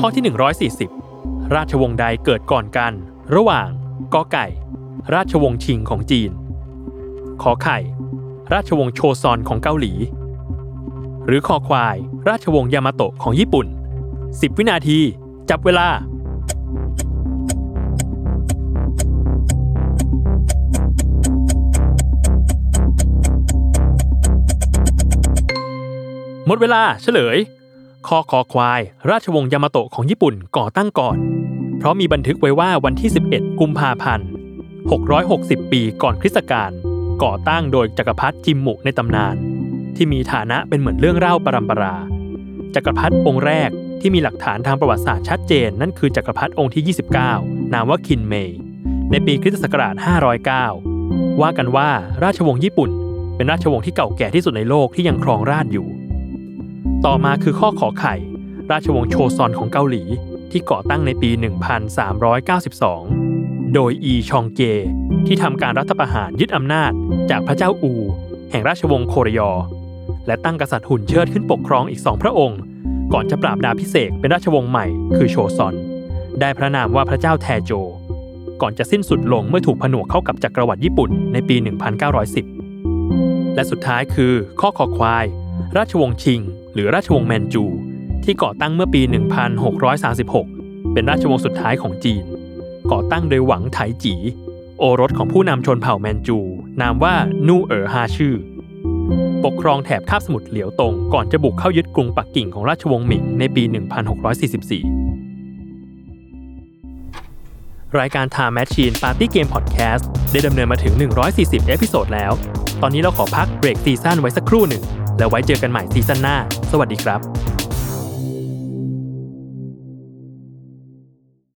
ข้อที่ 140 ราชวงศ์ใดเกิดก่อนกัน ระหว่างกอไก่ ราชวงศ์ชิงของจีน ขอไข่ ราชวงศ์โชซอนของเกาหลี หรือคอควาย ราชวงศ์ยามาโตะของญี่ปุ่น 10 วินาที จับเวลาหมดเวลาเฉลย คอคอควาย ราชวงศ์ยามาโตะของญี่ปุ่นก่อตั้งก่อน เพราะมีบันทึกไว้ว่าวันที่ 11 กุมภาพันธ์ 660 ปีก่อนคริสตกาลก่อตั้งโดยจักรพรรดิจิมมุในตำนาน ที่มีฐานะเป็นเหมือนเรื่องเล่าปรำปรา จักรพรรดิองค์แรกที่มีหลักฐานทางประวัติศาสตร์ชัดเจน นั่นคือจักรพรรดิองค์ที่ 29 นามว่าคินเมย์ในปีคริสตศักราช 509 ว่ากันว่าราชวงศ์ญี่ปุ่น เป็นราชวงศ์ที่เก่าแก่ที่สุดในโลกที่ยังครองราชอยู่ ต่อมาคือข้อขอไข่ ราชวงศ์โชซอนของเกาหลี ที่ก่อตั้งในปี 1392 โดยอีชองเก ที่ทำการรัฐประหารยึดอำนาจจากพระเจ้าอู แห่งราชวงศ์โครยอ และตั้งกษัตริย์หุ่นเชิดขึ้นปกครองอีกสองพระองค์ ก่อนจะปราบดาพิเศษเป็นราชวงศ์ใหม่คือโชซอน ได้พระนามว่าพระเจ้าแทโจ ก่อนจะสิ้นสุดลงเมื่อถูกผนวกเข้ากับจักรวรรดิญี่ปุ่นในปี 1910 และสุดท้ายคือข้อคอควาย ราชวงศ์ชิง หรือราชวงศ์แมนจู ที่ก่อตั้งเมื่อปี 1636 เป็นราชวงศ์สุดท้ายของจีน ก่อตั้งโดยหวังไถจี โอรสของผู้นำชนเผ่าแมนจู นามว่านู่เอ๋อฮาชื่อ ปกครองแถบคาบสมุทรเหลียวตงก่อนจะบุกเข้ายึดกรุงปักกิ่งของราชวงศ์หมิงในปี 1644 รายการ Time Machine Party Game Podcast ได้ดำเนินมาถึง 140 episode แล้ว ตอนนี้เราขอพักเบรกซีซั่นไว้สักครู่หนึ่ง แล้วไว้เจอกันใหม่ซีซั่นหน้า สวัสดีครับ